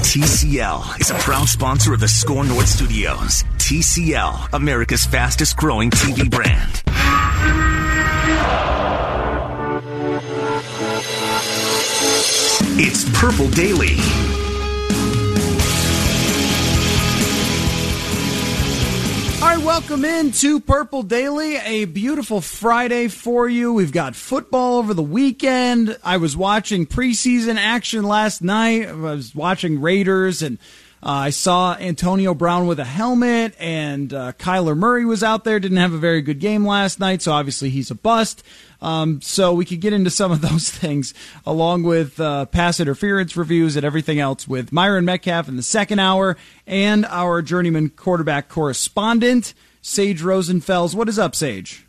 TCL is a proud sponsor of the SKOR North Studios. TCL, America's fastest growing TV brand. It's Purple Daily. Welcome into Purple Daily, a beautiful Friday for you. We've got football over the weekend. I was watching preseason action last night. I was watching Raiders and uh, I saw Antonio Brown with a helmet, and uh, Kyler Murray was out there. Didn't have a very good game last night, so obviously he's a bust. Um, so we could get into some of those things along with uh, pass interference reviews and everything else with Myron Medcalf in the second hour and our journeyman quarterback correspondent, Sage Rosenfels. What is up, Sage?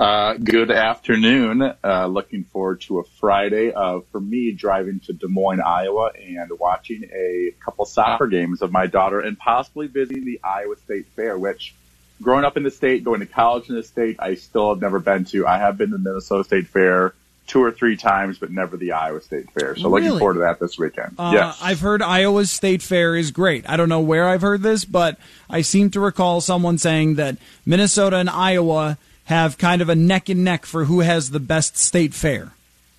Uh, good afternoon. Uh, looking forward to a Friday of, for me, driving to Des Moines, Iowa, and watching a couple soccer games of my daughter, and possibly visiting the Iowa State Fair, which, growing up in the state, going to college in the state, I still have never been to. I have been to the Minnesota State Fair two or three times, but never the Iowa State Fair. So Really? looking forward to that this weekend. Uh, yes. I've heard Iowa State Fair is great. I don't know where I've heard this, but I seem to recall someone saying that Minnesota and Iowa have kind of a neck and neck for who has the best state fair.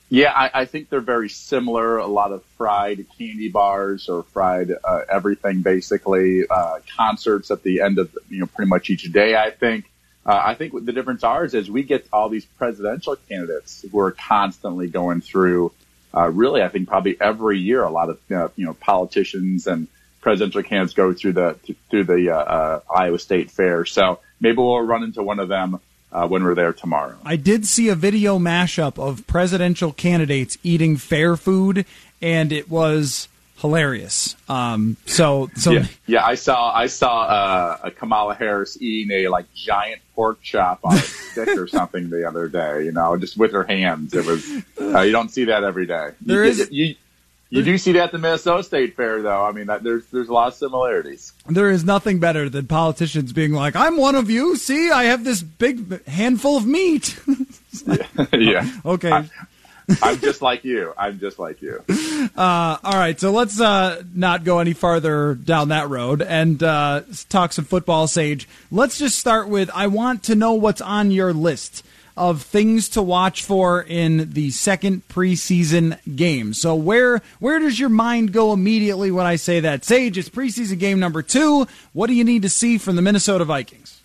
Yeah, I, I think they're very similar. A lot of fried candy bars or fried uh, everything, basically. Uh, concerts at the end of you know pretty much each day. I think. Uh, I think the difference ours is we get all these presidential candidates who are constantly going through. Uh, really, I think probably every year, a lot of uh, you know politicians and presidential candidates go through the through the uh, Iowa State Fair. So maybe we'll run into one of them uh, when we're there tomorrow. I did see a video mashup of presidential candidates eating fair food, and it was hilarious. Um, so, so yeah, yeah, I saw I saw uh, a Kamala Harris eating a like giant pork chop on a stick or something the other day. You know, just with her hands. It was uh, you don't see that every day. There you, is- you. You do see that at the Minnesota State Fair, though. I mean, there's there's a lot of similarities. there is nothing better than politicians being like, "I'm one of you. See, I have this big handful of meat." yeah. okay. I, I'm just like you. I'm just like you. Uh, all right, so let's uh, not go any farther down that road and uh, talk some football, Sage. Let's just start with I want to know what's on your list of things to watch for in the second preseason game. So where where does your mind go immediately when I say that? Sage, it's preseason game number two. What do you need to see from the Minnesota Vikings?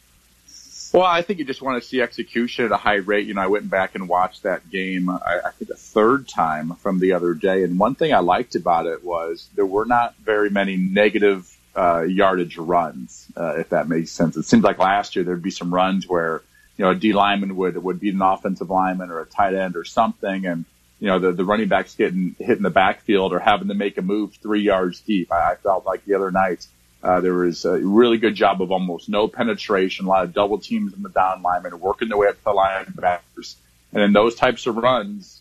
Well, I think you just want to see execution at a high rate. You know, I went back and watched that game, I, I think a third time from the other day. And one thing I liked about it was there were not very many negative uh, yardage runs, uh, if that makes sense. It seems like last year there'd be some runs where, you know, a D lineman would, would beat an offensive lineman or a tight end or something. And, you know, the, the running backs getting hit in the backfield or having to make a move three yards deep. I, I felt like the other night, uh, there was a really good job of almost no penetration, a lot of double teams in the down linemen, working their way up to the linebackers. And in those types of runs,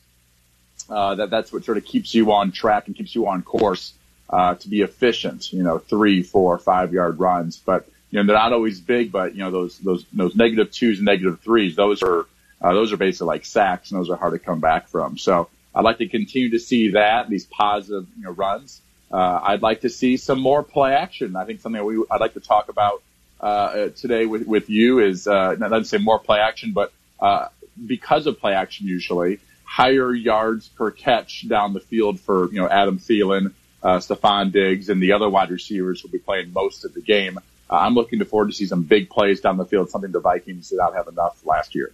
uh, that, that's what sort of keeps you on track and keeps you on course, uh, to be efficient, you know, three, four, five yard runs. But, you know, they're not always big, but, you know, those, those, those negative twos and negative threes, those are, uh, those are basically like sacks and those are hard to come back from. So I'd like to continue to see that, these positive, you know, runs. Uh, I'd like to see some more play action. I think something we, I'd like to talk about, uh, today with, with you is, uh, not to say more play action, but, uh, because of play action usually, higher yards per catch down the field for, you know, Adam Thielen, uh, Stefon Diggs and the other wide receivers will be playing most of the game. Uh, I'm looking forward to see some big plays down the field, something the Vikings did not have enough last year.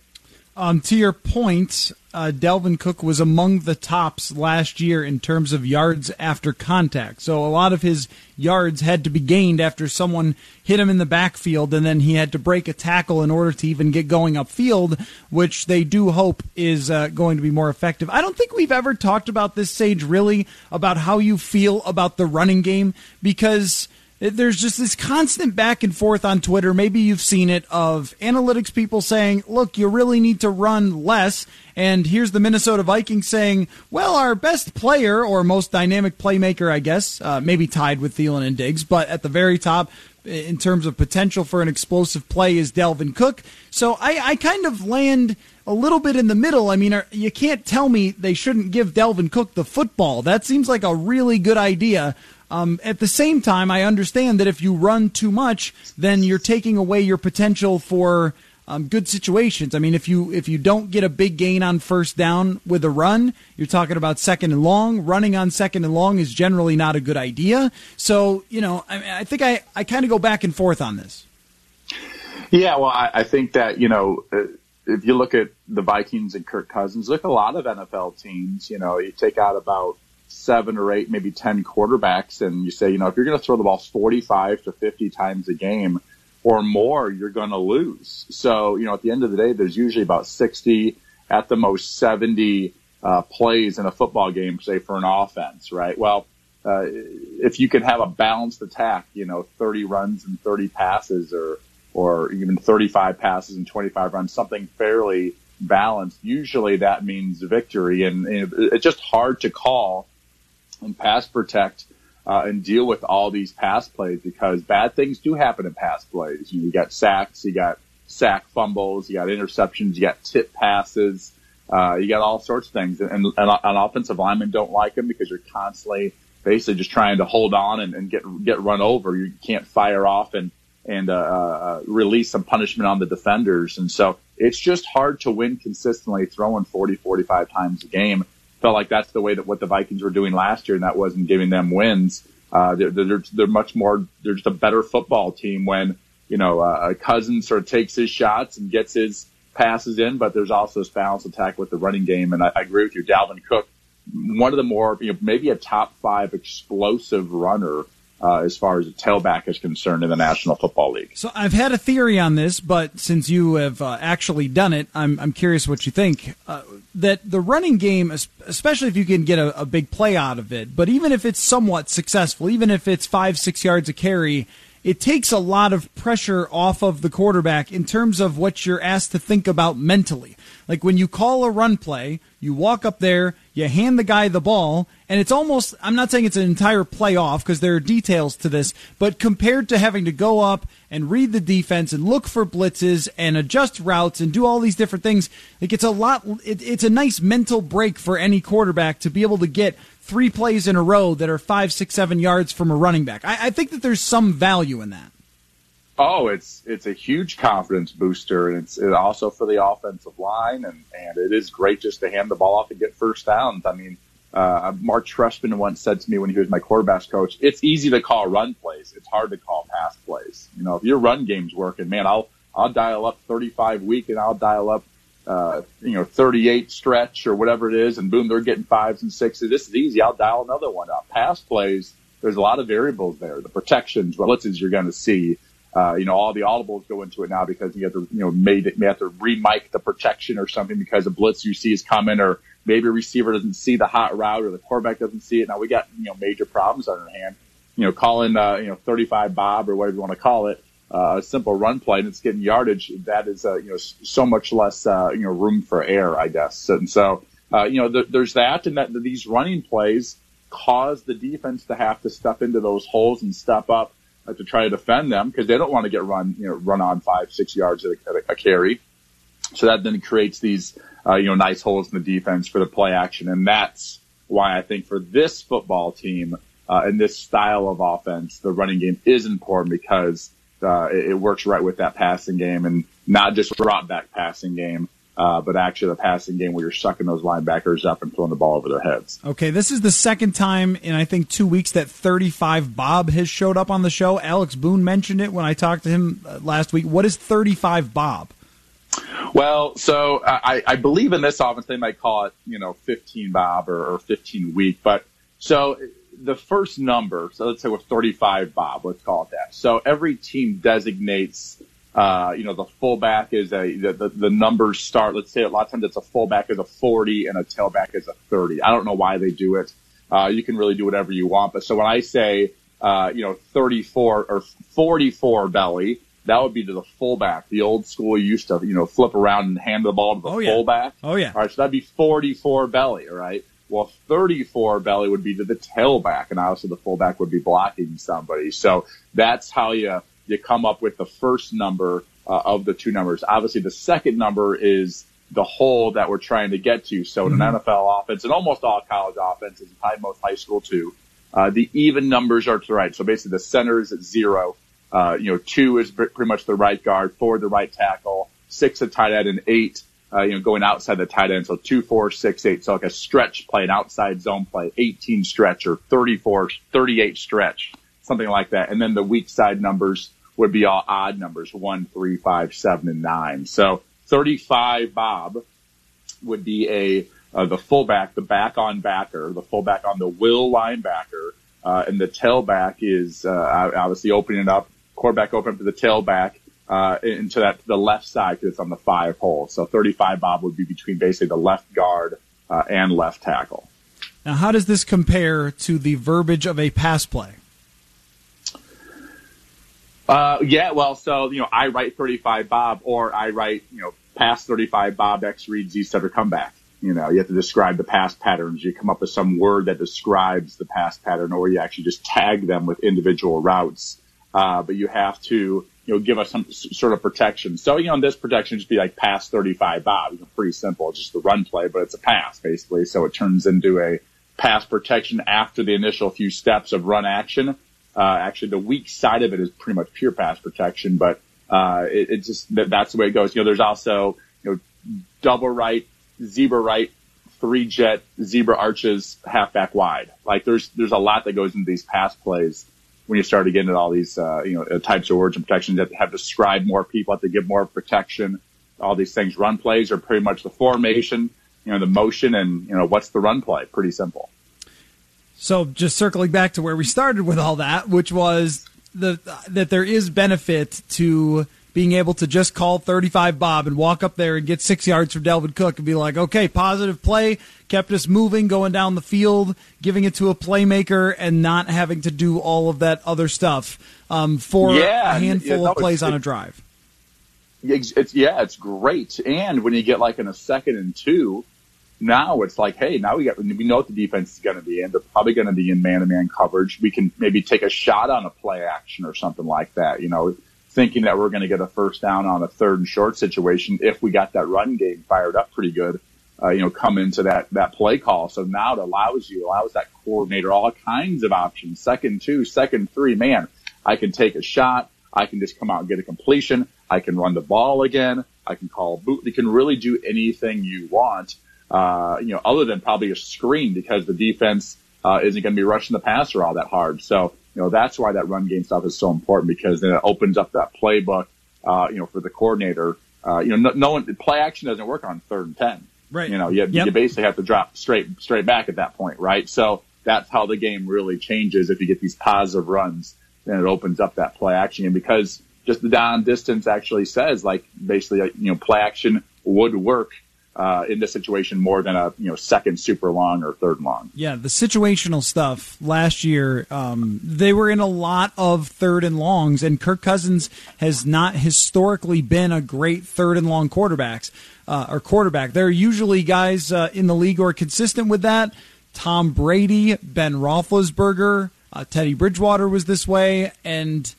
Um, to your point, uh, Dalvin Cook was among the tops last year in terms of yards after contact. So a lot of his yards had to be gained after someone hit him in the backfield, and then he had to break a tackle in order to even get going upfield, which they do hope is uh, going to be more effective. I don't think we've ever talked about this, Sage, really, about how you feel about the running game, because – there's just this constant back and forth on Twitter. Maybe you've seen it of analytics people saying, look, you really need to run less. And here's the Minnesota Vikings saying, well, our best player or most dynamic playmaker, I guess, uh, maybe tied with Thielen and Diggs, but at the very top in terms of potential for an explosive play is Dalvin Cook. So I, I kind of land a little bit in the middle. I mean, you can't tell me they shouldn't give Dalvin Cook the football. That seems like a really good idea. Um, at the same time, I understand that if you run too much, then you're taking away your potential for um, good situations. I mean, if you if you don't get a big gain on first down with a run, you're talking about second and long. Running on second and long is generally not a good idea. So, you know, I, I think I, I kind of go back and forth on this. Yeah, well, I, I think that you know. Uh, if you look at the Vikings and Kirk Cousins, look a lot of NFL teams. You know, you take out about seven or eight, maybe 10 quarterbacks. And you say, you know, if you're going to throw the ball 45 to 50 times a game or more, you're going to lose. So, you know, at the end of the day, there's usually about 60 at the most 70 uh, plays in a football game, say for an offense, right? Well, uh, if you can have a balanced attack, you know, 30 runs and 30 passes or, or even 35 passes and 25 runs, something fairly balanced, usually that means victory. And, and it's just hard to call and pass protect uh, and deal with all these pass plays because bad things do happen in pass plays. You, know, you got sacks, you got sack fumbles, you got interceptions, you got tip passes, uh, you got all sorts of things. And, and, and an offensive linemen don't like them because you're constantly basically just trying to hold on and, and get get run over. You can't fire off and and uh, uh, release some punishment on the defenders. And so it's just hard to win consistently throwing 40, 45 times a game felt like that's the way that what the Vikings were doing last year, and that wasn't giving them wins. Uh, they're, they're, they're much more, they're just a better football team when, you know, uh, Cousins sort of takes his shots and gets his passes in, but there's also this balanced attack with the running game. And I, I agree with you. Dalvin Cook, one of the more, you know, maybe a top five explosive runner uh, as far as a tailback is concerned in the National Football League. So I've had a theory on this, but since you have uh, actually done it, I'm, I'm curious what you think. Uh, that the running game, especially if you can get a, a big play out of it, but even if it's somewhat successful, even if it's five, six yards a carry, it takes a lot of pressure off of the quarterback in terms of what you're asked to think about mentally. Like when you call a run play, you walk up there, you hand the guy the ball, and it's almost, I'm not saying it's an entire play off because there are details to this, but compared to having to go up and read the defense and look for blitzes and adjust routes and do all these different things, like it's a lot, it, it's a nice mental break for any quarterback to be able to get three plays in a row that are five, six, seven yards from a running back. I, I think that there's some value in that. Oh, it's it's a huge confidence booster, and it's it also for the offensive line, and and it is great just to hand the ball off and get first downs. I mean, uh, Mark Trestman once said to me when he was my quarterbacks coach, "It's easy to call run plays. It's hard to call pass plays. You know, if your run game's working, man, I'll I'll dial up 35 week and I'll dial up uh, you know, 38 stretch or whatever it is, and boom, they're getting fives and sixes. This is easy. I'll dial another one up. Pass plays, there's a lot of variables there. The protections, blitzes you're going to see. Uh, you know, all the audibles go into it now because you have to, you know, made it, may have to re-mic the protection or something because a blitz you see is coming or maybe a receiver doesn't see the hot route or the quarterback doesn't see it. Now we got, you know, major problems on our hand. You know, calling, uh, you know, 35 Bob or whatever you want to call it uh, a simple run play and it's getting yardage, that is, uh, you know, so much less, uh, you know, room for error, I guess. And so, uh, you know, th- there's that and that these running plays cause the defense to have to step into those holes and step up to try to defend them because they don't want to get run, you know, run on five, six yards at a, at a carry. So that then creates these, uh, you know, nice holes in the defense for the play action. And that's why I think for this football team, uh, and this style of offense, the running game is important because uh, it, it, works right with that passing game and not just drop back passing game. Uh, but actually the passing game where you're sucking those linebackers up and throwing the ball over their heads. Okay, this is the second time in I think two weeks that 35 Bob has showed up on the show. Alex Boone mentioned it when I talked to him uh, last week. What is 35 Bob? Well, so I, I believe in this offense they might call it, you know, 15 Bob or, or 15 week. But so the first number, so let's say with 35 Bob, let's call it that. So every team designates, uh, you know, the fullback is a, the, the, the numbers start, let's say a lot of times it's a fullback is a 40 and a tailback is a 30. I don't know why they do it. Uh, you can really do whatever you want. But so when I say, uh, you know, 34 or 44 belly, that would be to the fullback. The old school used to, you know, flip around and hand the ball to the Oh, yeah. fullback. Oh, yeah. All right, so that'd be 44 belly, all right? Well, 34 belly would be to the tailback, and obviously the fullback would be blocking somebody. So that's how you, you come up with the first number uh, of the two numbers. Obviously, the second number is the hole that we're trying to get to. So in an NFL offense, and almost all college offenses, and probably most high school too, uh, the even numbers are to the right. So basically, the center is at zero. Uh, you know, two is pretty much the right guard, four the right tackle, six a tight end, and eight, uh, you know, going outside the tight end. So two, four, six, eight. So like a stretch play, an outside zone play, 18 stretch or 34, 38 stretch, something like that. And then the weak side numbers would be all odd numbers, one, three, five, seven, and nine. So 35 Bob would be a uh, the fullback, the back on backer, the fullback on the will linebacker, uh, and the tailback is uh, obviously opening it up, quarterback open to the tailback uh, into that the left side because it's on the five hole. So 35 Bob would be between basically the left guard uh, and left tackle. Now, how does this compare to the verbiage of a pass play? Uh, yeah, well, so, you know, I write 35 Bob or I write, you know, pass 35 Bob, X read, Z set or comeback. You know, you have to describe the pass patterns. You come up with some word that describes the pass pattern or you actually just tag them with individual routes. Uh, but you have to, you know, give us some sort of protection. So, you know, this protection just be like pass 35 Bob. You know, pretty simple. It's just the run play, but it's a pass basically. So it turns into a pass protection after the initial few steps of run action. Uh, actually the weak side of it is pretty much pure pass protection, but, uh, it, it just, that, that's the way it goes. You know, there's also, you know, double right, zebra right, three jet, zebra arches, halfback wide. Like there's, there's a lot that goes into these pass plays when you start to get into all these, uh, you know, uh, types of words and protections that have to describe more people, have to give more protection, all these things. Run plays are pretty much the formation, you know, the motion and, you know, what's the run play? Pretty simple. So, just circling back to where we started with all that, which was the that there is benefit to being able to just call 35 Bob and walk up there and get six yards from Dalvin Cook and be like, okay, positive play, kept us moving, going down the field, giving it to a playmaker, and not having to do all of that other stuff um, for Yeah, a handful yeah, no, of plays on a drive. It's, it's yeah, it's great. And when you get like in a second and two, now it's like, hey, now we got we know what the defense is going to be in. They're probably going to be in man-to-man coverage. We can maybe take a shot on a play action or something like that. You know, thinking that we're going to get a first down on a third and short situation if we got that run game fired up pretty good. Uh, you know, come into that that play call. So now it allows you allows that coordinator all kinds of options. Second two, second three, man, I can take a shot. I can just come out and get a completion. I can run the ball again. I can call boot. You can really do anything you want, uh, you know, other than probably a screen because the defense, uh, isn't going to be rushing the passer all that hard. So, you know, that's why that run game stuff is so important because then it opens up that playbook, uh, you know, for the coordinator. Uh, you know, no, no one, play action doesn't work on third and 10. Right. You know, you, Yep. you basically have to drop straight, straight back at that point, right? So that's how the game really changes if you get these positive runs then it opens up that play action. And because just the down distance actually says like basically, you know, play action would work, uh, in this situation more than a, you know, second super long or third long. Yeah, the situational stuff last year, um, they were in a lot of third and longs, and Kirk Cousins has not historically been a great third and long quarterbacks uh, or quarterback. There are usually guys uh, in the league who are consistent with that. Tom Brady, Ben Roethlisberger, uh, Teddy Bridgewater was this way, and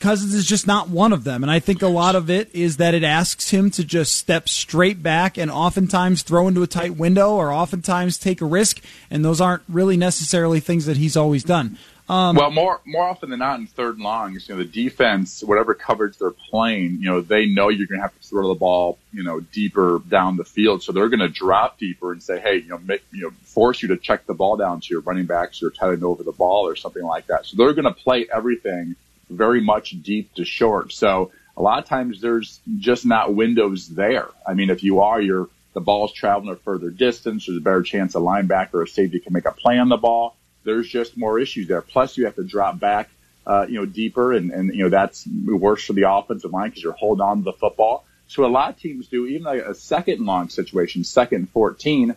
Cousins is just not one of them. And I think a lot of it is that it asks him to just step straight back and oftentimes throw into a tight window or oftentimes take a risk. And those aren't really necessarily things that he's always done. Um, well, more more often than not in third and longs, you know, the defense, whatever coverage they're playing, you know, they know you're going to have to throw the ball, you know, deeper down the field, so they're going to drop deeper and say, hey, you know, make, you know, force you to check the ball down to your running backs or tight end over the ball or something like that. So they're going to play everything very much deep to short. So a lot of times there's just not windows there. I mean, if you are, you're the ball's traveling a further distance. There's a better chance a linebacker or a safety can make a play on the ball there's just more issues there. Plus, you have to drop back, uh, you know, deeper, and, and you know that's worse for the offensive line because you're holding on to the football. So a lot of teams do even like a second long situation, second 14,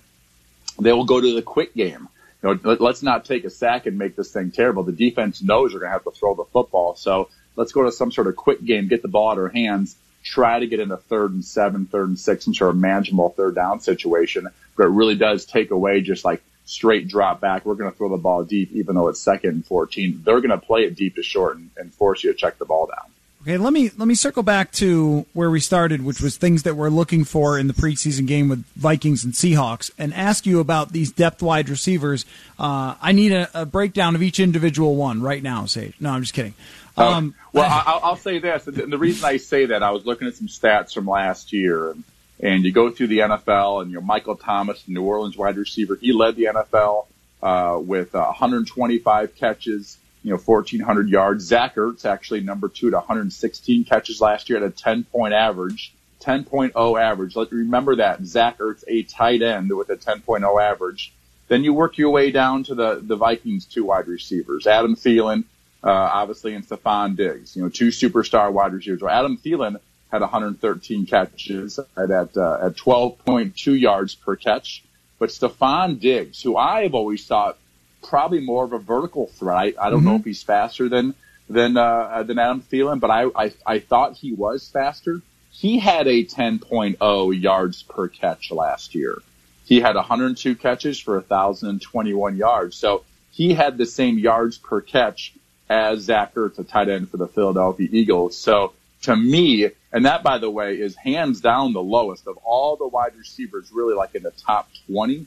they will go to the quick game. Know, let's not take a sack and make this thing terrible. The defense knows you're going to have to throw the football, so let's go to some sort of quick game, get the ball out of our hands, try to get in a third and seven, third and six, some sort of manageable third down situation. But it really does take away just like straight drop back. We're going to throw the ball deep, even though it's second and 14. They're going to play it deep to short and, and force you to check the ball down. Okay, let me let me circle back to where we started, which was things that we're looking for in the preseason game with Vikings and Seahawks, and ask you about these depth wide receivers. Uh, I need a, a, breakdown of each individual one right now, Sage. No, I'm just kidding. Oh, um, well, I'll, I'll, say this. And the reason I say that, I was looking at some stats from last year, and and you go through the NFL and you know Michael Thomas, New Orleans wide receiver, he led the NFL uh, with uh, 125 catches, you know 1,400 yards. Zach Ertz actually number two at 116 catches last year at a 10 point average. 10.0 average. Let remember that Zach Ertz, a tight end with a 10.0 average. Then you work your way down to the the Vikings two wide receivers, Adam Thielen, uh, obviously, and Stefon Diggs. You know, two superstar wide receivers. Well, Adam Thielen had 113 catches at at, uh, at 12.2 yards per catch. But Stefon Diggs, who I have always thought probably more of a vertical threat. I, I don't mm-hmm. know if he's faster than than uh, than Adam Thielen, but I, I I thought he was faster. He had a 10.0 yards per catch last year. He had 102 catches for 1,021 yards. So he had the same yards per catch as Zach Ertz, a tight end for the Philadelphia Eagles. So to me, and that, by the way, is hands down the lowest of all the wide receivers, really like in the top 20.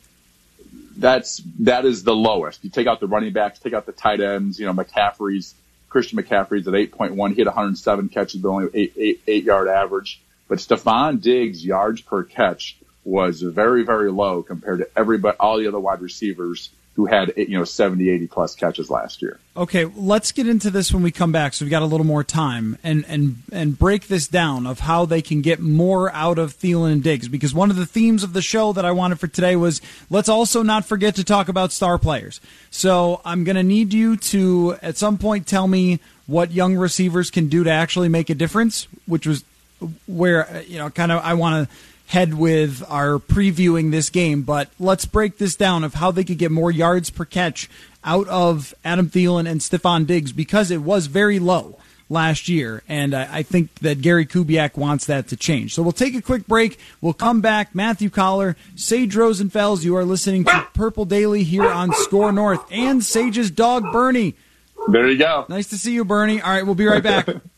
That's, that is the lowest. You take out the running backs, take out the tight ends, you know, McCaffrey's, Christian McCaffrey's at 8.1. He had 107 catches, but only eight, eight, eight yard average. But Stefon Diggs' yards per catch was very, very low compared to everybody, all the other wide receivers who had you know 70 80 plus catches last year. Okay let's get into this when we come back so we've got a little more time and and and break this down of how they can get more out of Thielen and Diggs because one of the themes of the show that I wanted for today was let's also not forget to talk about star players. So I'm going to need you to at some point tell me what young receivers can do to actually make a difference which was where you know kind of I want to head with our previewing this game, but let's break this down of how they could get more yards per catch out of Adam Thielen and Stefon Diggs because it was very low last year, and I, think that Gary Kubiak wants that to change. So we'll take a quick break. We'll come back. Matthew Coller, Sage Rosenfels, you are listening to Purple Daily here on SKOR North, and Sage's dog Bernie. There you go. Nice to see you, Bernie. All right, we'll be right back.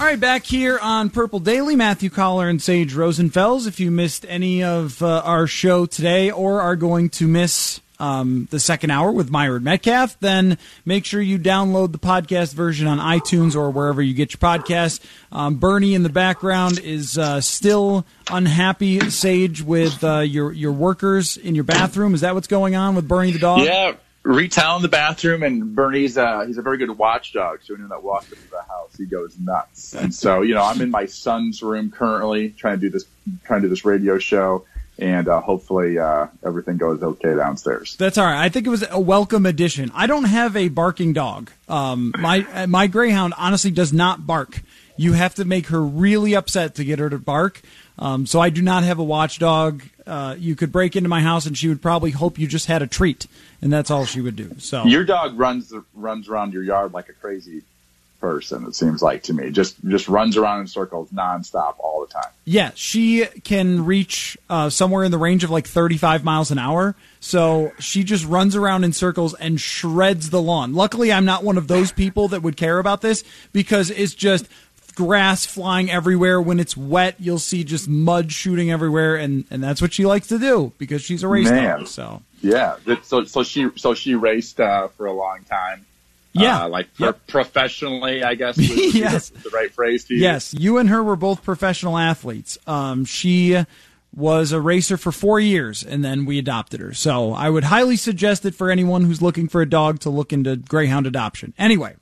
All right, back here on Purple Daily, Matthew Coller and Sage Rosenfels. If you missed any of uh, our show today or are going to miss um, the second hour with Myron Medcalf, then make sure you download the podcast version on iTunes or wherever you get your podcasts. Um, Bernie in the background is uh, still unhappy, Sage, with uh, your your workers in your bathroom. Is that what's going on with Bernie the dog? Yeah retail in the bathroom, and Bernie's uh, he's a very good watchdog. So anyone that walks into the house, he goes nuts. And so you know, I'm in my son's room currently, trying to do this trying to do this radio show. And uh, hopefully uh, everything goes okay downstairs. That's all right. I think it was a welcome addition. I don't have a barking dog. Um, my my greyhound honestly does not bark You have to make her really upset to get her to bark. Um, so I do not have a watchdog. Uh, you could break into my house and she would probably hope you just had a treat, and that's all she would do. So your dog runs runs around your yard like a crazy person. It seems like to me, just just runs around in circles nonstop all the time. Yeah, she can reach uh, somewhere in the range of like 35 miles an hour. So she just runs around in circles and shreds the lawn. Luckily, I'm not one of those people that would care about this because it's just grass flying everywhere. When it's wet, you'll see just mud shooting everywhere, and, and that's what she likes to do because she's a race Man. dog. So yeah, so so she so she raced uh, for a long time. Yeah, uh, like pro- yep. professionally, I guess. yes, the right phrase to use. Yes, you and her were both professional athletes. Um, she was a racer for four years, and then we adopted her. So I would highly suggest it for anyone who's looking for a dog to look into greyhound adoption. Anyway,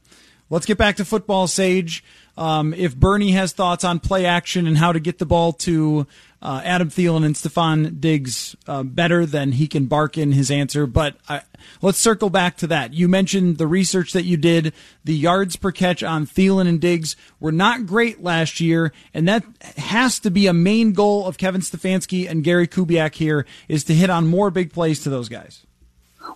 let's get back to football, Sage. Um, if Bernie has thoughts on play action and how to get the ball to uh, Adam Thielen and Stefon Diggs uh, better, then he can bark in his answer. But I, let's circle back to that. You mentioned the research that you did. The yards per catch on Thielen and Diggs were not great last year, and that has to be a main goal of Kevin Stefanski and Gary Kubiak here is to hit on more big plays to those guys.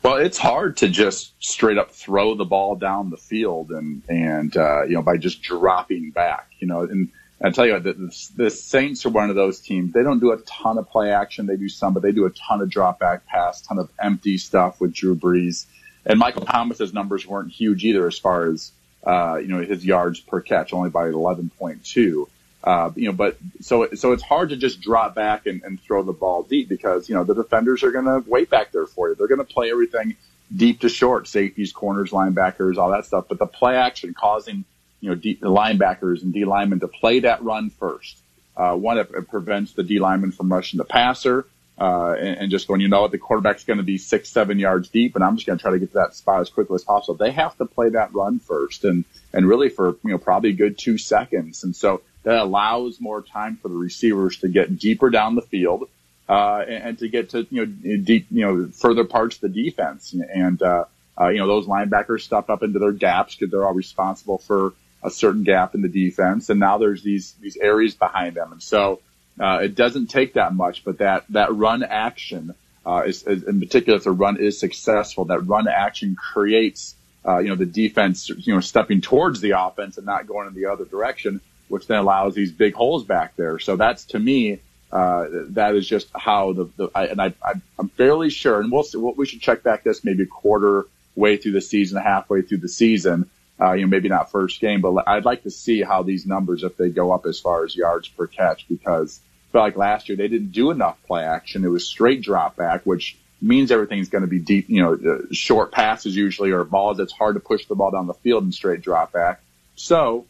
Well, it's hard to just straight up throw the ball down the field and and uh, you know by just dropping back, you know. And I tell you the, the Saints are one of those teams. They don't do a ton of play action. They do some, but they do a ton of drop back pass, ton of empty stuff with Drew Brees. And Michael Thomas's numbers weren't huge either as far as uh, you know his yards per catch, only by 11.2. Uh, you know, but so so it's hard to just drop back and, and throw the ball deep because you know the defenders are going to wait back there for you. They're going to play everything deep to short, safeties, corners, linebackers, all that stuff. But the play action causing you know the linebackers and D linemen to play that run first. Uh, one, it, it prevents the D lineman from rushing the passer. Uh, and, and, just going, you know what, the quarterback's going to be six, seven yards deep, and I'm just going to try to get to that spot as quickly as possible. They have to play that run first, and and really for you know probably a good two seconds. And so that allows more time for the receivers to get deeper down the field uh, and, and, to get to you know deep, you know further parts of the defense. And uh, uh, you know those linebackers step up into their gaps because they're all responsible for a certain gap in the defense. And now there's these these areas behind them, and so uh, it doesn't take that much. But that that run action uh, is, is in particular if the run is successful, that run action creates. Uh, you know, the defense, you know, stepping towards the offense and not going in the other direction which then allows these big holes back there. So that's to me, uh, that is just how the, the I, and I, I, am fairly sure, and we'll see, we should check back this maybe quarter way through the season, halfway through the season. Uh, you know, maybe not first game, but I'd like to see how these numbers, if they go up as far as yards per catch, because I feel like last year they didn't do enough play action. It was straight drop back, which means everything's going to be deep, you know, uh, short passes usually or balls that's hard to push the ball down the field in straight drop back. So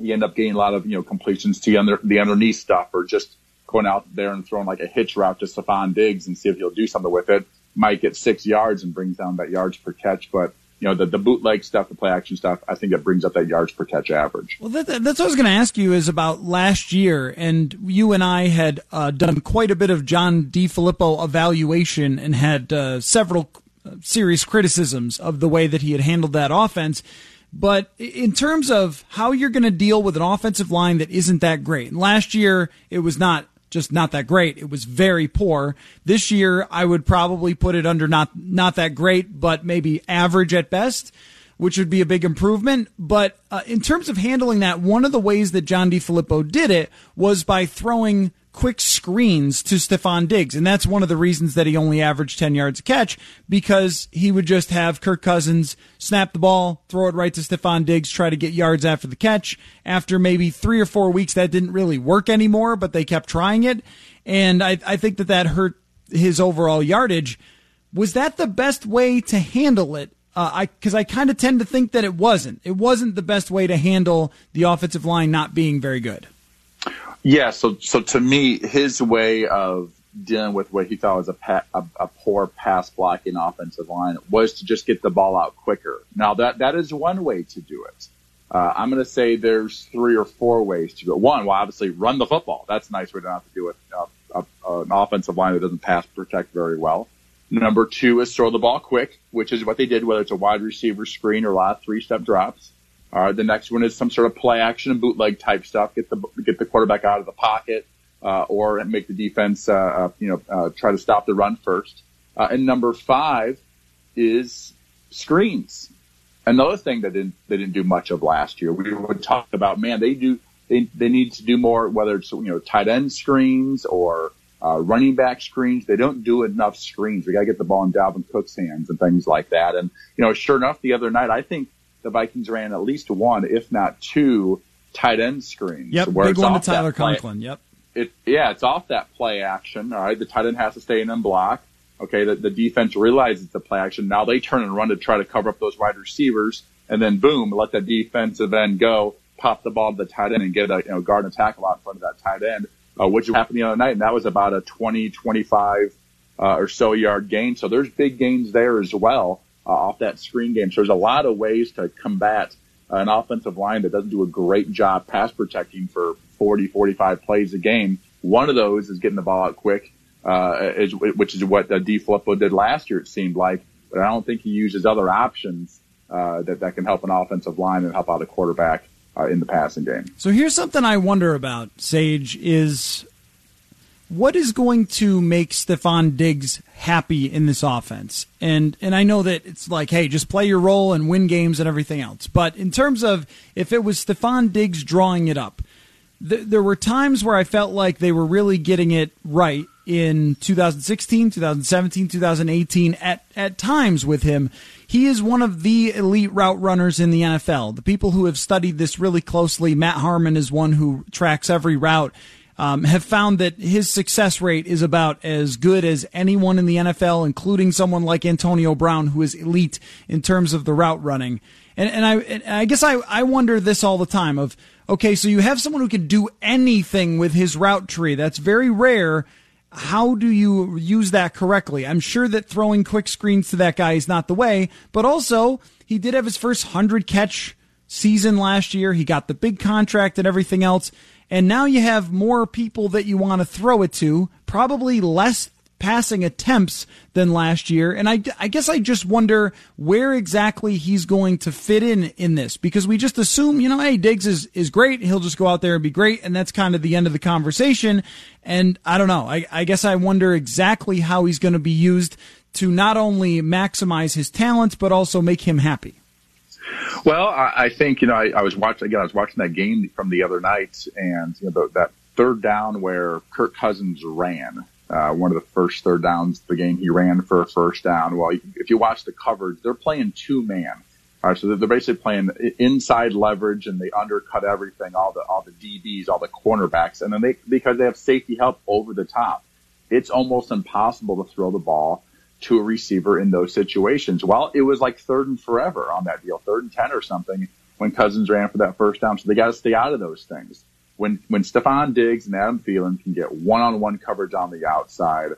you end up getting a lot of, you know, completions to the, under, the underneath stuff or just going out there and throwing like a hitch route to Stefon Diggs and see if he'll do something with it. Might get six yards and brings down that yards per catch, but you know, the, the bootleg stuff, the play action stuff, I think it brings up that yards per catch average. Well, that, that's what I was going to ask you is about last year. And you and I had uh, done quite a bit of John DeFilippo evaluation and had uh, several uh, serious criticisms of the way that he had handled that offense. But in terms of how you're going to deal with an offensive line that isn't that great, last year it was not just not that great. It was very poor. This year I would probably put it under not not that great, but maybe average at best, which would be a big improvement. But uh, in terms of handling that, one of the ways that John DeFilippo did it was by throwing quick screens to Stefon Diggs. And that's one of the reasons that he only averaged 10 yards a catch because he would just have Kirk Cousins snap the ball, throw it right to Stefon Diggs, try to get yards after the catch. After maybe three or four weeks, that didn't really work anymore, but they kept trying it. And I, I think that that hurt his overall yardage. Was that the best way to handle it? Uh, I because I kind of tend to think that it wasn't. It wasn't the best way to handle the offensive line not being very good. Yeah, so so to me, his way of dealing with what he thought was a, pa- a, a poor pass blocking offensive line was to just get the ball out quicker. Now that that is one way to do it. Uh, I'm going to say there's three or four ways to do it. One, well, obviously run the football. That's a nice way to not have to do it. Uh, uh, an offensive line that doesn't pass protect very well. Number two is throw the ball quick, which is what they did, whether it's a wide receiver screen or a lot of three step drops. Right, the next one is some sort of play action and bootleg type stuff. Get the get the quarterback out of the pocket, uh, or make the defense, uh, uh, you know, uh, try to stop the run first. Uh, and number five is screens. Another thing that didn't they didn't do much of last year. We would talk about, man, they do they they need to do more, whether it's you know tight end screens or uh, running back screens. They don't do enough screens. We got to get the ball in Dalvin Cook's hands and things like that. And you know, sure enough, the other night I think the Vikings ran at least one, if not two, tight end screens. Yep, big one to Tyler Conklin. Yep. It, yeah, it's off that play action. All right, the tight end has to stay in and block. Okay, the, the defense realizes the play action. Now they turn and run to try to cover up those wide receivers, and then boom, let the defensive end go, pop the ball to the tight end, and get a you know guard and tackle out in front of that tight end, uh, which happened the other night, and that was about a 20, 25 uh, or so yard gain. So there's big gains there as well uh, off that screen game. So there's a lot of ways to combat an offensive line that doesn't do a great job pass protecting for 40, 45 plays a game. One of those is getting the ball out quick, uh, is, which is what uh, DeFilippo did last year, it seemed like. But I don't think he uses other options uh, that, that can help an offensive line and help out a quarterback uh, in the passing game. So here's something I wonder about, Sage, is what is going to make Stefon Diggs happy in this offense? And and I know that it's like, hey, just play your role and win games and everything else. But in terms of if it was Stefon Diggs drawing it up, th- there were times where I felt like they were really getting it right in 2016, 2017, 2018 at at times with him. He is one of the elite route runners in the NFL. The people who have studied this really closely, Matt Harmon is one who tracks every route um, have found that his success rate is about as good as anyone in the NFL, including someone like Antonio Brown, who is elite in terms of the route running. And, and I, and I guess I, I wonder this all the time of, okay, so you have someone who can do anything with his route tree. That's very rare. How do you use that correctly? I'm sure that throwing quick screens to that guy is not the way, but also he did have his first 100 catch season last year. He got the big contract and everything else. And now you have more people that you want to throw it to, probably less passing attempts than last year. And I, I guess I just wonder where exactly he's going to fit in in this because we just assume, you know, hey, Diggs is, is great. He'll just go out there and be great. And that's kind of the end of the conversation. And I don't know. I, I guess I wonder exactly how he's going to be used to not only maximize his talents, but also make him happy. Well, I, I think you know I, I was watching again. I was watching that game from the other night, and you know the, that third down where Kirk Cousins ran. Uh, one of the first third downs of the game, he ran for a first down. Well, if you watch the coverage, they're playing two man. All right, so they're basically playing inside leverage, and they undercut everything, all the all the DBs, all the cornerbacks, and then they because they have safety help over the top, it's almost impossible to throw the ball to a receiver in those situations. Well, it was like third and forever on that deal, third and 10 or something when Cousins ran for that first down. So they got to stay out of those things. When, when Stefon Diggs and Adam Thielen can get one-on-one coverage on the outside,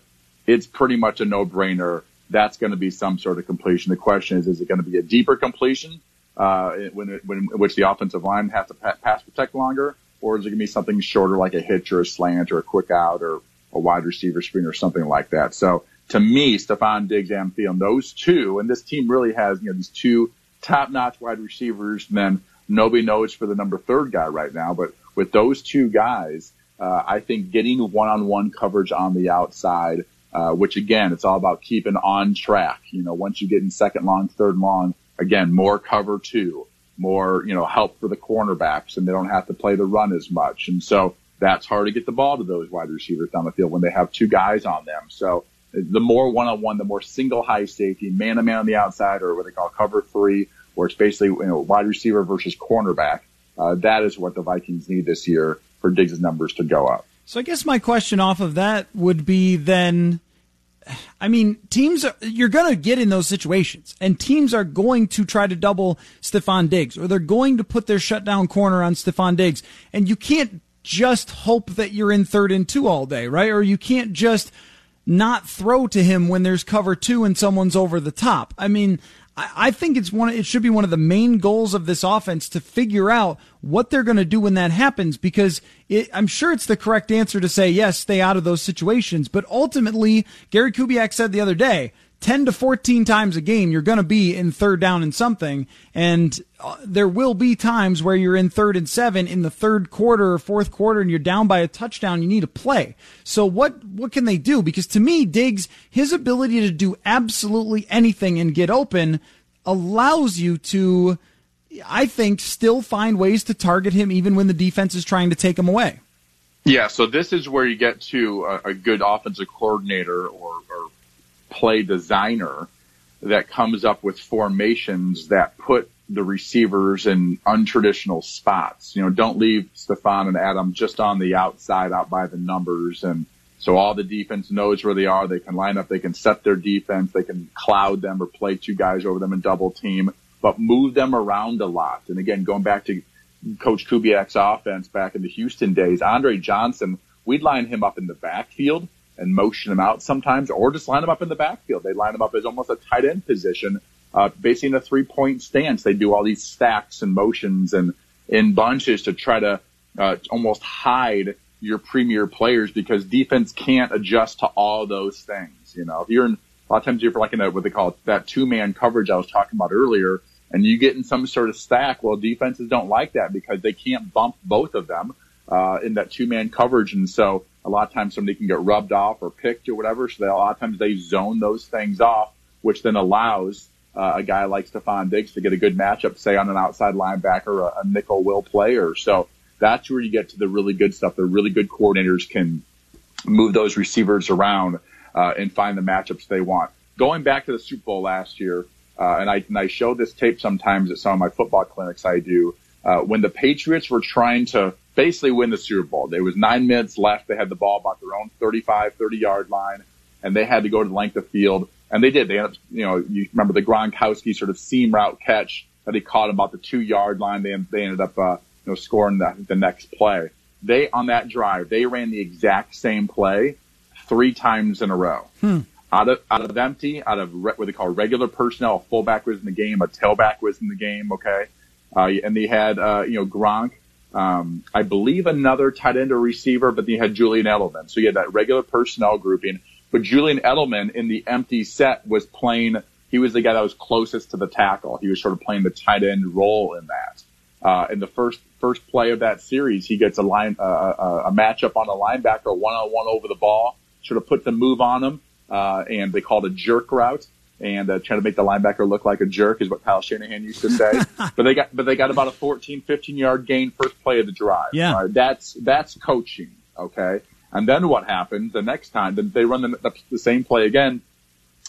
it's pretty much a no-brainer. That's going to be some sort of completion. The question is, is it going to be a deeper completion, uh, when, it, when, which the offensive line has to pass protect longer, or is it going to be something shorter like a hitch or a slant or a quick out or a wide receiver screen or something like that? So to me, Stefon Diggs and Thielen, those two, and this team really has, you know, these two top-notch wide receivers, and then nobody knows for the number third guy right now, but with those two guys, uh, I think getting one-on-one coverage on the outside, uh, which again, it's all about keeping on track. You know, once you get in second long, third long, again, more cover two, more, you know, help for the cornerbacks and they don't have to play the run as much. And so that's hard to get the ball to those wide receivers down the field when they have two guys on them. So the more one-on-one, the more single high safety, man-to-man on the outside, or what they call cover three, where it's basically you know wide receiver versus cornerback. Uh, that is what the Vikings need this year for Diggs' numbers to go up. So I guess my question off of that would be then. I mean, teams are, you're going to get in those situations, and teams are going to try to double Stefon Diggs, or they're going to put their shutdown corner on Stefon Diggs, and you can't just hope that you're in third and two all day, right? Or you can't just not throw to him when there's cover two and someone's over the top. I mean, I think it's one. It should be one of the main goals of this offense to figure out what they're going to do when that happens. Because it, I'm sure it's the correct answer to say yes, stay out of those situations. But ultimately, Gary Kubiak said the other day, 10 to 14 times a game, you're going to be in third down and something. And uh, there will be times where you're in third and seven in the third quarter or fourth quarter and you're down by a touchdown. You need to play. So what, what can they do? Because to me, Diggs, his ability to do absolutely anything and get open allows you to, I think, still find ways to target him even when the defense is trying to take him away. Yeah, so this is where you get to a, a good offensive coordinator or, or play designer that comes up with formations that put the receivers in untraditional spots. You know, don't leave Stefon and Adam just on the outside out by the numbers. And so all the defense knows where they are. They can line up. They can set their defense. They can cloud them or play two guys over them and double team, but move them around a lot. And again, going back to Coach Kubiak's offense back in the Houston days, Andre Johnson, we'd line him up in the backfield and motion him out sometimes, or just line him up in the backfield. They line him up as almost a tight end position, uh, basically in a three point stance. They do all these stacks and motions and in bunches to try to uh, almost hide your premier players because defense can't adjust to all those things. You know, if you're in a lot of times you're like in a, what they call that two man coverage I was talking about earlier, and you get in some sort of stack. Well, defenses don't like that because they can't bump both of them uh, in that two man coverage, and so a lot of times somebody can get rubbed off or picked or whatever. So they, a lot of times they zone those things off, which then allows uh, a guy like Stefon Diggs to get a good matchup, say on an outside linebacker, a, a nickel will player. So that's where you get to the really good stuff. The really good coordinators can move those receivers around uh, and find the matchups they want. Going back to the Super Bowl last year, uh, and I and I show this tape sometimes at some of my football clinics I do. Uh, when the Patriots were trying to basically win the Super Bowl. There was nine minutes left. They had the ball about their own 35, 30 yard line, and they had to go to the length of field. And they did. They ended up, you know, you remember the Gronkowski sort of seam route catch that he caught about the two yard line. They, they ended up, uh, you know, scoring the, the next play. They, on that drive, they ran the exact same play three times in a row. Hmm. Out of, out of empty, out of re- what they call regular personnel, a fullback was in the game, a tailback was in the game, okay? Uh, and they had, uh, you know, Gronk um, I believe another tight end or receiver, but they had Julian Edelman. So you had that regular personnel grouping. But Julian Edelman in the empty set was playing, he was the guy that was closest to the tackle. He was sort of playing the tight end role in that. Uh, in the first, first play of that series, he gets a line, uh, a, a matchup on a linebacker one on one over the ball, sort of put the move on him, uh, and they called a jerk route and uh, trying to make the linebacker look like a jerk is what Kyle Shanahan used to say. but they got but they got about a 14, 15 yard gain first play of the drive. Yeah, right? that's that's coaching. Okay, and then what happens the next time? Then they run the, the, same play again,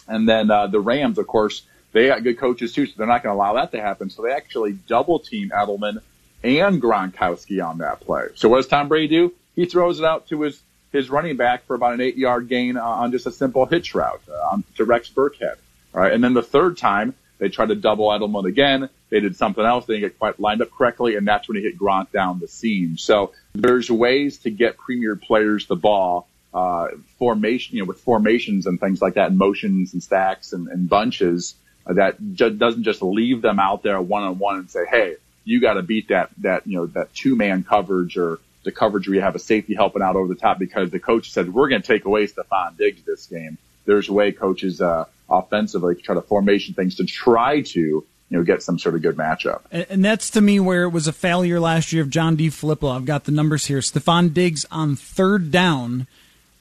and then uh, the Rams, of course, they got good coaches too, so they're not going to allow that to happen. So they actually double team Edelman and Gronkowski on that play. So what does Tom Brady do? He throws it out to his his running back for about an eight yard gain uh, on just a simple hitch route uh, to Rex Burkhead. All right. And then the third time they tried to double Edelman again. They did something else. They didn't get quite lined up correctly. And that's when he hit Gronk down the seam. So there's ways to get premier players the ball, uh, formation, you know, with formations and things like that, and motions and stacks and, and bunches uh, that ju- doesn't just leave them out there one on one and say, Hey, you got to beat that, that, you know, that two man coverage or the coverage where you have a safety helping out over the top because the coach said, we're going to take away Stefon Diggs this game. There's a way coaches, uh, offensively, try to formation things to try to you know get some sort of good matchup. And, that's to me where it was a failure last year of John DeFilippo. I've got the numbers here. Stefon Diggs on third down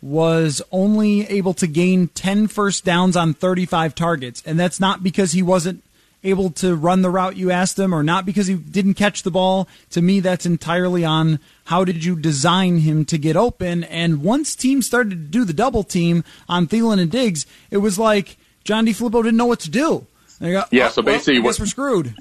was only able to gain 10 first downs on 35 targets, and that's not because he wasn't able to run the route you asked him or not because he didn't catch the ball. To me, that's entirely on how did you design him to get open. And once teams started to do the double team on Thielen and Diggs, it was like John DeFilippo didn't know what to do. Go, yeah, oh, so basically, well, what, we're screwed.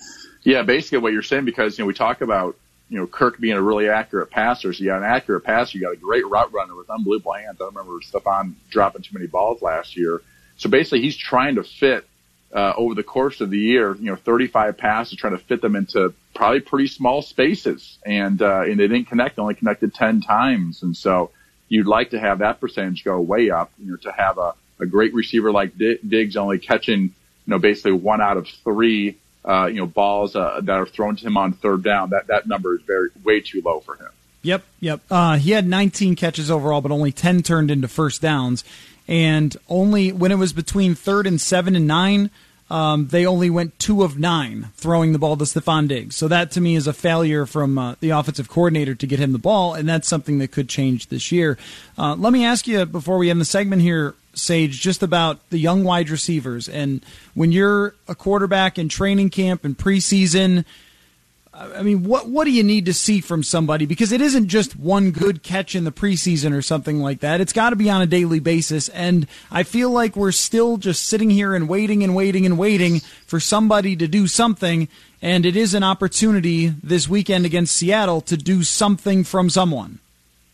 Yeah, basically what you're saying because you know we talk about you know Kirk being a really accurate passer. So you got an accurate passer, you got a great route runner with unbelievable hands. I remember Stefon dropping too many balls last year. So basically, he's trying to fit uh, over the course of the year, you know, 35 passes, trying to fit them into probably pretty small spaces, and uh, and they didn't connect, only connected 10 times, and so you'd like to have that percentage go way up, you know, to have a a great receiver like Diggs only catching, you know, basically one out of three, uh, you know, balls uh, that are thrown to him on third down. That that number is very way too low for him. Yep, yep. Uh, he had 19 catches overall, but only 10 turned into first downs. And only when it was between third and seven and nine, um, they only went two of nine throwing the ball to Stefon Diggs. So that to me is a failure from uh, the offensive coordinator to get him the ball, and that's something that could change this year. Uh, let me ask you before we end the segment here, Sage, just about the young wide receivers. And when you're a quarterback in training camp and preseason, I mean, what what do you need to see from somebody? Because it isn't just one good catch in the preseason or something like that. It's got to be on a daily basis. And I feel like we're still just sitting here and waiting and waiting and waiting for somebody to do something. And it is an opportunity this weekend against Seattle to do something from someone.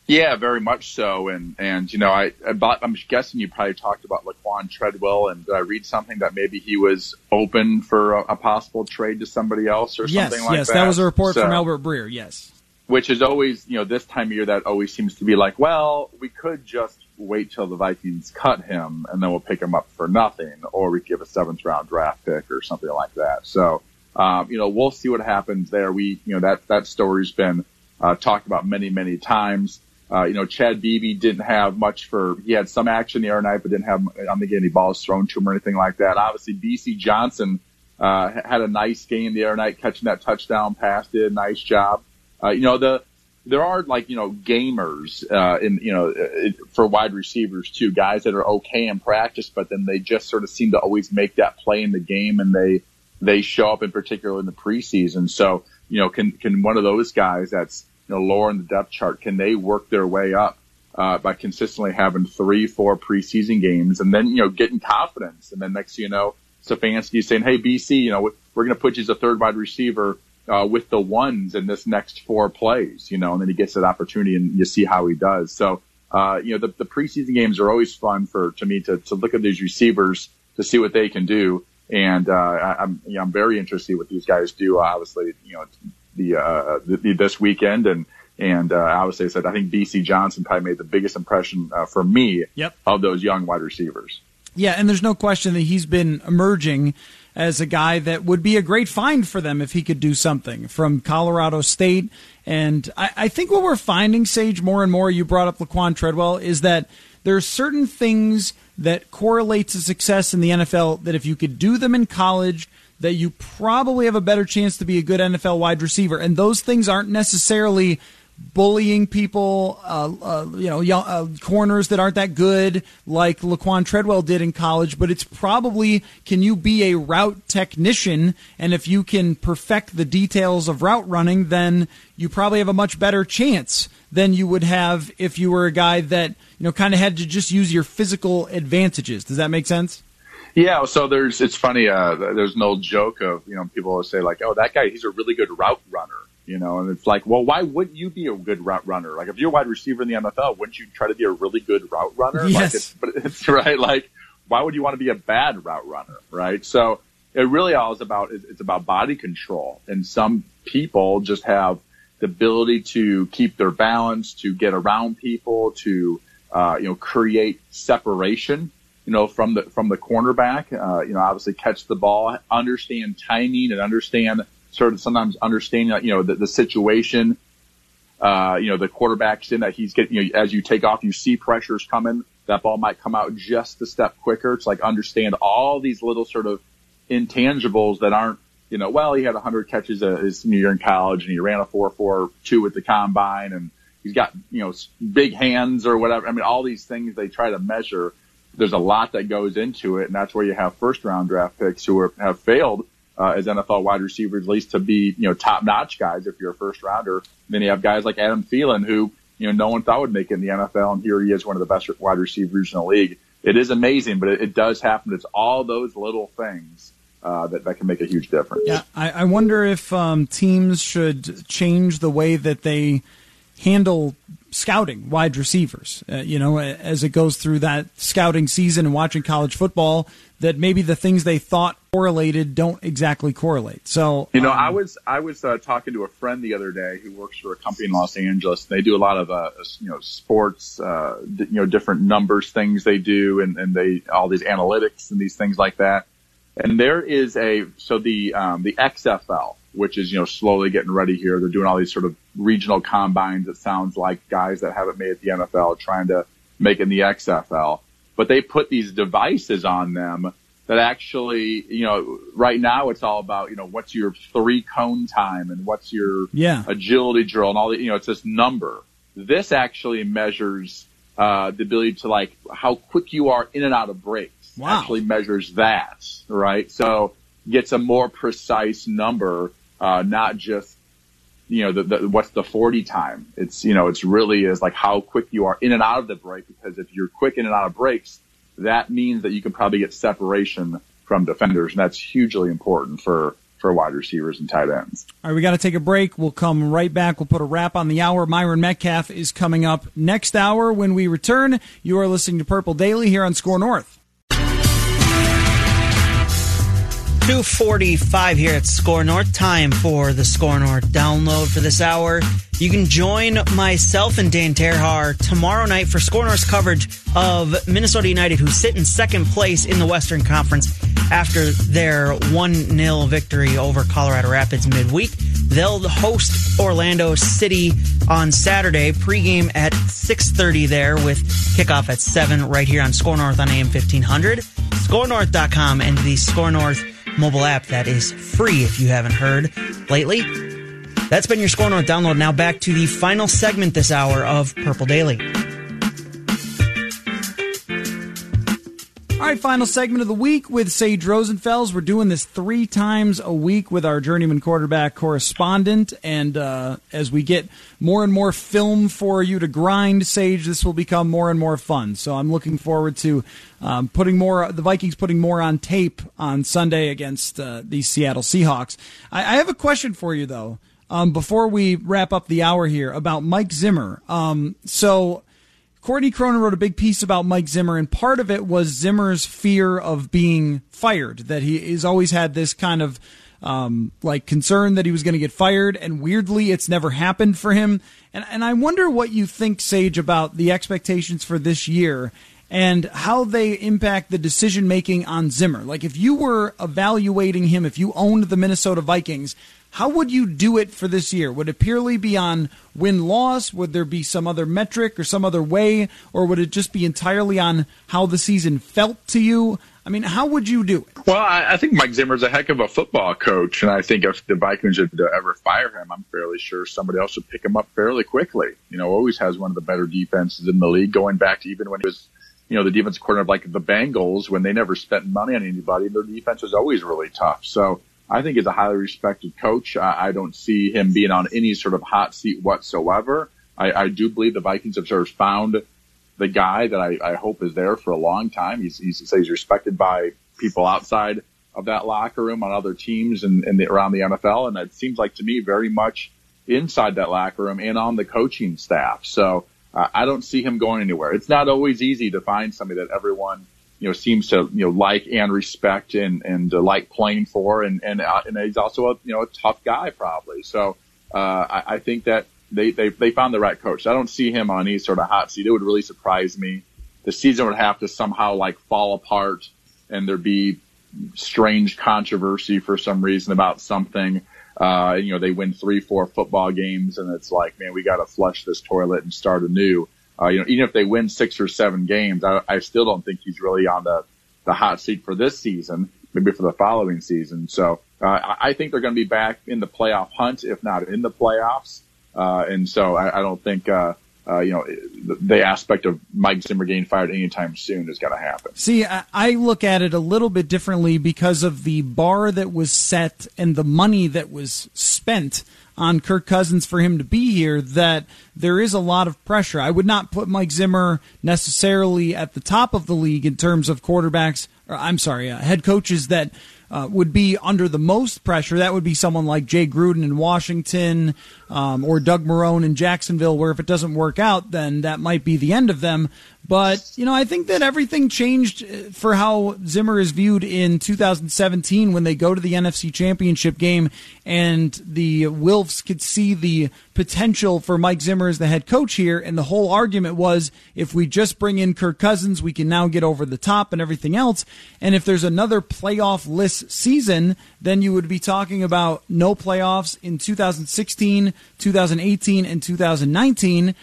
Yeah, very much so. And and you know, I about, I'm guessing you probably talked about Laquan Treadwell, and did I read something that maybe he was open for a, a possible trade to somebody else or yes, something like yes, that? Yes, that was a report so, from Albert Breer. Yes, which is always you know this time of year that always seems to be like, well, we could just wait till the Vikings cut him and then we'll pick him up for nothing, or we give a seventh round draft pick or something like that. So um, you know, we'll see what happens there. We you know that that story's been uh, talked about many many times. Uh, you know, Chad Beebe didn't have much for, he had some action the other night, but didn't have, I don't think any balls thrown to him or anything like that. Obviously, Bisi Johnson, uh, had a nice game the other night, catching that touchdown pass, did a nice job. Uh, you know, the, there are like, you know, gamers, uh, in, you know, for wide receivers too, guys that are okay in practice, but then they just sort of seem to always make that play in the game and they, they show up in particular in the preseason. So, you know, can, can one of those guys that's, know, lower in the depth chart, can they work their way up uh, by consistently having three, four preseason games and then, you know, getting confidence. And then next thing you know, Stefanski saying, Hey, Bisi, you know, we're going to put you as a third wide receiver, uh, with the ones in this next four plays, you know, and then he gets that opportunity and you see how he does. So, uh, you know, the, the preseason games are always fun for, to me to, to look at these receivers to see what they can do. And, uh, I, I'm, you know, I'm very interested what these guys do. Obviously, you know, the, uh, the, this weekend. And, and, uh, obviously I said, I think Bisi Johnson probably made the biggest impression, uh, for me yep. of those young wide receivers. Yeah. And there's no question that he's been emerging as a guy that would be a great find for them if he could do something from Colorado State. And I, I think what we're finding, Sage, more and more, you brought up Laquan Treadwell, is that there are certain things that correlate to success in the NFL that if you could do them in college, that you probably have a better chance to be a good NFL wide receiver. And those things aren't necessarily bullying people, uh, uh, you know, uh, corners that aren't that good, like Laquan Treadwell did in college. But it's probably can you be a route technician, and if you can perfect the details of route running, then you probably have a much better chance than you would have if you were a guy that you know kind of had to just use your physical advantages. Does that make sense? Yeah, so there's it's funny. Uh, there's an old joke of you know people will say like, oh, that guy he's a really good route runner, you know, and it's like, well, why wouldn't you be a good route runner? Like if you're a wide receiver in the NFL, wouldn't you try to be a really good route runner? Yes, like it's, but it's right. Like why would you want to be a bad route runner, right? So it really all is about it's about body control, and some people just have the ability to keep their balance, to get around people, to uh, you know create separation you know, from the from the cornerback. Uh, you know, obviously catch the ball, understand timing, and understand sort of sometimes understanding you know the, the situation. Uh, you know, the quarterback's in that he's getting. You know, as you take off, you see pressures coming. That ball might come out just a step quicker. It's like understand all these little sort of intangibles that aren't. You know, well, he had 100 catches uh, his senior year in college, and he ran a 4.42 at the combine, and he's got you know big hands or whatever. I mean, all these things they try to measure there's a lot that goes into it, and that's where you have first round draft picks who are, have failed uh, as NFL wide receivers, at least to be you know top notch guys if you're a first rounder. Then you have guys like Adam Thielen who you know no one thought would make it in the NFL, and here he is, one of the best wide receivers in the league. It is amazing, but it, it does happen. It's all those little things. Uh, that, that can make a huge difference. Yeah, I, I wonder if um, teams should change the way that they handle scouting wide receivers. Uh, you know, as it goes through that scouting season and watching college football, that maybe the things they thought correlated don't exactly correlate. So you know, um, I was I was uh, talking to a friend the other day who works for a company in Los Angeles. They do a lot of uh, you know sports, uh, you know, different numbers things they do, and and they all these analytics and these things like that. And there is a so the um, the XFL which is, you know, slowly getting ready here. They're doing all these sort of regional combines. It sounds like guys that haven't made it the NFL trying to make it in the XFL. but they put these devices on them that actually, you know, right now it's all about, you know, what's your three cone time and what's your yeah. agility drill and all the, you know, it's this number. This actually measures uh, the ability to like how quick you are in and out of breaks. Wow. Actually measures that, right? So gets a more precise number, uh, not just you know, the, the, what's the 40 time? It's, you know, it's really is like how quick you are in and out of the break because if you're quick in and out of breaks, that means that you can probably get separation from defenders, and that's hugely important for for wide receivers and tight ends. All right, we got to take a break. We'll come right back. We'll put a wrap on the hour. Myron Medcalf is coming up next hour. When we return, you are listening to Purple Daily here on SKOR North. 245 here at SKOR North. Time for the SKOR North download for this hour. You can join myself and Dan Terhar tomorrow night for SKOR North's coverage of Minnesota United, who sit in second place in the Western Conference after their 1 0 victory over Colorado Rapids midweek. They'll host Orlando City on Saturday, pregame at 6.30 there with kickoff at 7 right here on SKOR North on AM 1500, skornorth.com, and the SKOR North mobile app that is free if you haven't heard lately. That's been your SKOR North download. Now back to the final segment this hour of Purple Daily. All right, final segment of the week with Sage Rosenfels. We're doing this three times a week with our journeyman quarterback correspondent. And uh, as we get more and more film for you to grind, Sage, this will become more and more fun. So I'm looking forward to um, putting more, the Vikings putting more on tape on Sunday against uh, the Seattle Seahawks. I, I, have a question for you, though, um, before we wrap up the hour here about Mike Zimmer. Um, so Courtney Cronin wrote a big piece about Mike Zimmer, and part of it was Zimmer's fear of being fired. That he has always had this kind of um, like concern that he was going to get fired, and weirdly, it's never happened for him. And and I wonder what you think, Sage, about the expectations for this year and how they impact the decision making on Zimmer. Like if you were evaluating him, if you owned the Minnesota Vikings, how would you do it for this year? Would it purely be on win loss? Would there be some other metric or some other way? Or would it just be entirely on how the season felt to you? I mean, how would you do it? Well, I, I think Mike Zimmer's a heck of a football coach. And I think if the Vikings would ever fire him, I'm fairly sure somebody else would pick him up fairly quickly. You know, always has one of the better defenses in the league, going back to even when he was you know, the defensive coordinator of like the Bengals when they never spent money on anybody, their defense was always really tough. So I think he's a highly respected coach. I, I don't see him being on any sort of hot seat whatsoever. I, I do believe the Vikings have sort of found the guy that I, I hope is there for a long time. He's, he's, he's respected by people outside of that locker room on other teams and, and the, around the NFL. And it seems like to me very much inside that locker room and on the coaching staff. So uh, I don't see him going anywhere. It's not always easy to find somebody that everyone – you know, seems to, you know, like and respect and, and uh, like playing for. And, and, uh, and he's also a, you know, a tough guy probably. So, uh, I, I think that they, they, they found the right coach. I don't see him on any sort of hot seat. It would really surprise me. The season would have to somehow like fall apart and there'd be strange controversy for some reason about something. Uh, you know, they win three, four football games and it's like, man, we got to flush this toilet and start anew. Uh, you know, even if they win six or seven games, I, I still don't think he's really on the, the hot seat for this season, maybe for the following season. So, uh, I think they're going to be back in the playoff hunt, if not in the playoffs. Uh, and so I, I don't think, uh, uh, you know, the, the, aspect of Mike Zimmer getting fired anytime soon is going to happen. See, I, I look at it a little bit differently because of the bar that was set and the money that was spent on Kirk Cousins for him to be here that there is a lot of pressure. I would not put Mike Zimmer necessarily at the top of the league in terms of quarterbacks, or I'm sorry, uh, head coaches that uh, would be under the most pressure. That would be someone like Jay Gruden in Washington um, or Doug Marrone in Jacksonville, where if it doesn't work out, then that might be the end of them. But, you know, I think that everything changed uh, for how Zimmer is viewed in 2017 when they go to the NFC Championship game and the Wilfs could see the potential for Mike Zimmer as the head coach here. And the whole argument was if we just bring in Kirk Cousins, we can now get over the top and everything else. And if there's another playoff list season, then you would be talking about no playoffs in 2016, 2018, and 2019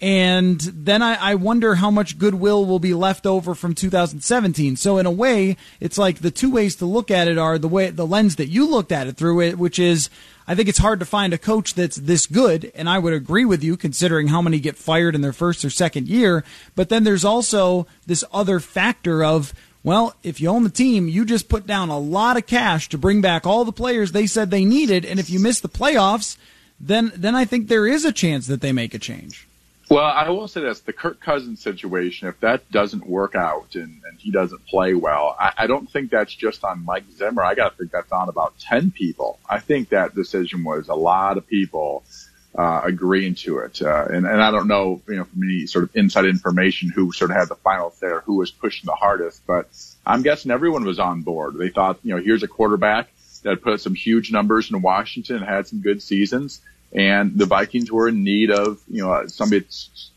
And then I, I, wonder how much goodwill will be left over from 2017. So in a way, it's like the two ways to look at it are the way the lens that you looked at it through it, which is I think it's hard to find a coach that's this good, and I would agree with you considering how many get fired in their first or second year. But then there's also this other factor of well, if you own the team, you just put down a lot of cash to bring back all the players they said they needed, and if you miss the playoffs, then then I think there is a chance that they make a change. Well, I will say this: the Kirk Cousins situation, if that doesn't work out and, and he doesn't play well, I, I don't think that's just on Mike Zimmer. I got to think that's on about ten people. I think that decision was a lot of people uh, agreeing to it, uh, and, and I don't know, you know, from any sort of inside information who sort of had the final say or who was pushing the hardest, but I'm guessing everyone was on board. They thought, you know, here's a quarterback that put some huge numbers in Washington and had some good seasons and the Vikings were in need of you know somebody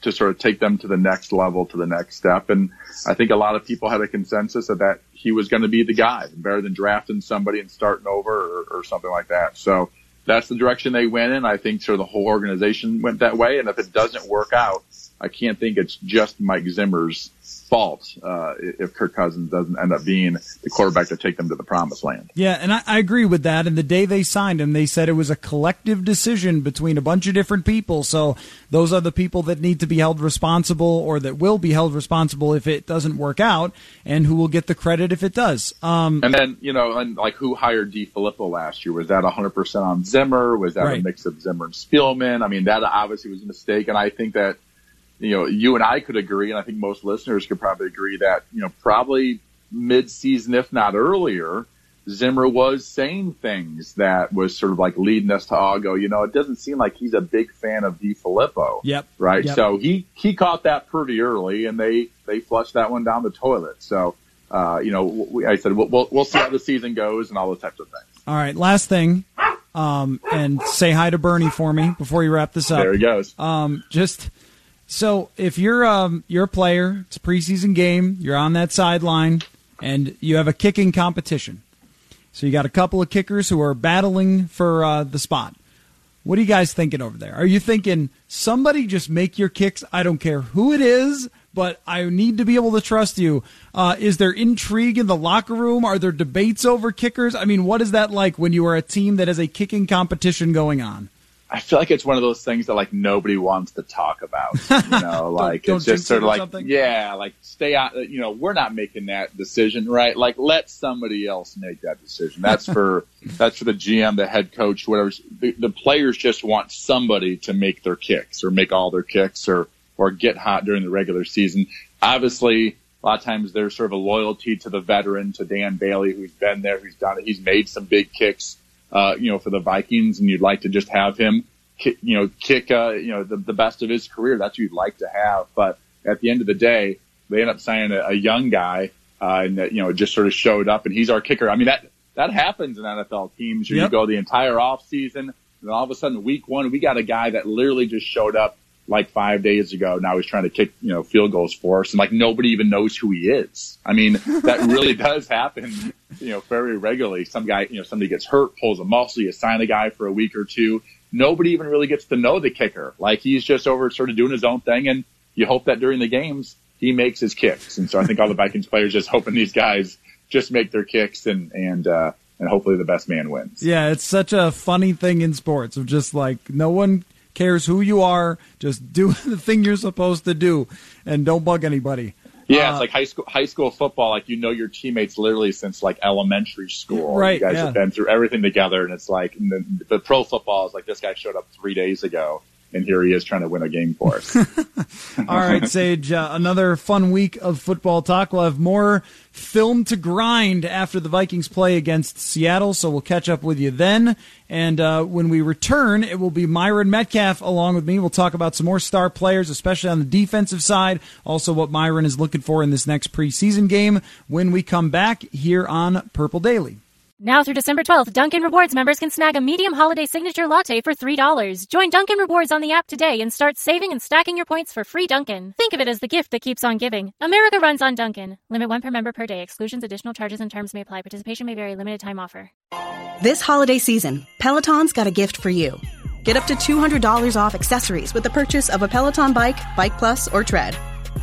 to sort of take them to the next level, to the next step. And I think a lot of people had a consensus that, that he was going to be the guy, better than drafting somebody and starting over or, or something like that. So that's the direction they went in. I think sort of the whole organization went that way. And if it doesn't work out, I can't think it's just Mike Zimmer's fault uh, if Kirk Cousins doesn't end up being the quarterback to take them to the promised land. Yeah, and I, I, agree with that. And the day they signed him, they said it was a collective decision between a bunch of different people. So those are the people that need to be held responsible or that will be held responsible if it doesn't work out, and who will get the credit if it does. Um, and then, you know, and like who hired DeFilippo last year? Was that 100% on Zimmer? Was that right. a mix of Zimmer and Spielman? I mean, that obviously was a mistake. And I think that you know, you and I could agree, and I think most listeners could probably agree that, you know, probably mid-season, if not earlier, Zimmer was saying things that was sort of like leading us to all go, you know, it doesn't seem like he's a big fan of DeFilippo. Yep. Right. Yep. So he, he caught that pretty early and they, they flushed that one down the toilet. So, uh, you know, we, I said, we'll, we'll, we'll see how the season goes and all those types of things. All right. Last thing. Um, and say hi to Bernie for me before you wrap this up. There he goes. Um, just, so if you're um, you're a player, it's a preseason game, you're on that sideline, and you have a kicking competition. So you got a couple of kickers who are battling for uh, the spot. What are you guys thinking over there? Are you thinking somebody just make your kicks? I don't care who it is, but I need to be able to trust you. Uh, is there intrigue in the locker room? Are there debates over kickers? I mean, what is that like when you are a team that has a kicking competition going on? I feel like it's one of those things that like nobody wants to talk about. You know, like don't, it's just sort of like something? yeah, like stay out. You know, we're not making that decision, right? Like let somebody else make that decision. That's for that's for the GM, the head coach, whatever. The, the players just want somebody to make their kicks or make all their kicks or or get hot during the regular season. Obviously, a lot of times there's sort of a loyalty to the veteran, to Dan Bailey, who's been there, who's done it. He's made some big kicks uh, you know, for the Vikings and you'd like to just have him, kick, you know, kick, uh, you know, the, the best of his career. That's what you'd like to have. But at the end of the day, they end up signing a, a young guy, uh, and that, you know, just sort of showed up and he's our kicker. I mean, that, that happens in NFL teams. Yep. You go the entire off season and all of a sudden week one, we got a guy that literally just showed up like five days ago. Now he's trying to kick, you know, field goals for us and like nobody even knows who he is. I mean, that really does happen, you know, very regularly. Some guy, you know, somebody gets hurt, pulls a muscle, you sign a guy for a week or two. Nobody even really gets to know the kicker. Like he's just over sort of doing his own thing and you hope that during the games he makes his kicks. And so I think all the Vikings players just hoping these guys just make their kicks and, and, uh, and hopefully the best man wins. Yeah, it's such a funny thing in sports of just like no one cares who you are. Just do the thing you're supposed to do, and don't bug anybody. Yeah, uh, it's like high school high school football. Like you know your teammates literally since like elementary school. Right. You guys yeah. have been through everything together, and it's like the, the pro football is like this guy showed up three days ago, and here he is trying to win a game for us. All right, Sage, uh, another fun week of football talk. We'll have more film to grind after the Vikings play against Seattle, so we'll catch up with you then. And uh, when we return, it will be Myron Medcalf along with me. We'll talk about some more star players, especially on the defensive side. Also, what Myron is looking for in this next preseason game when we come back here on Purple Daily. Now through December 12th, Dunkin' Rewards members can snag a medium holiday signature latte for $3. Join Dunkin' Rewards on the app today and start saving and stacking your points for free Dunkin'. Think of it as the gift that keeps on giving. America runs on Dunkin'. Limit one per member per day. Exclusions, additional charges, and terms may apply. Participation may vary. Limited time offer. This holiday season, Peloton's got a gift for you. Get up to $200 off accessories with the purchase of a Peloton bike, Bike Plus, or Tread.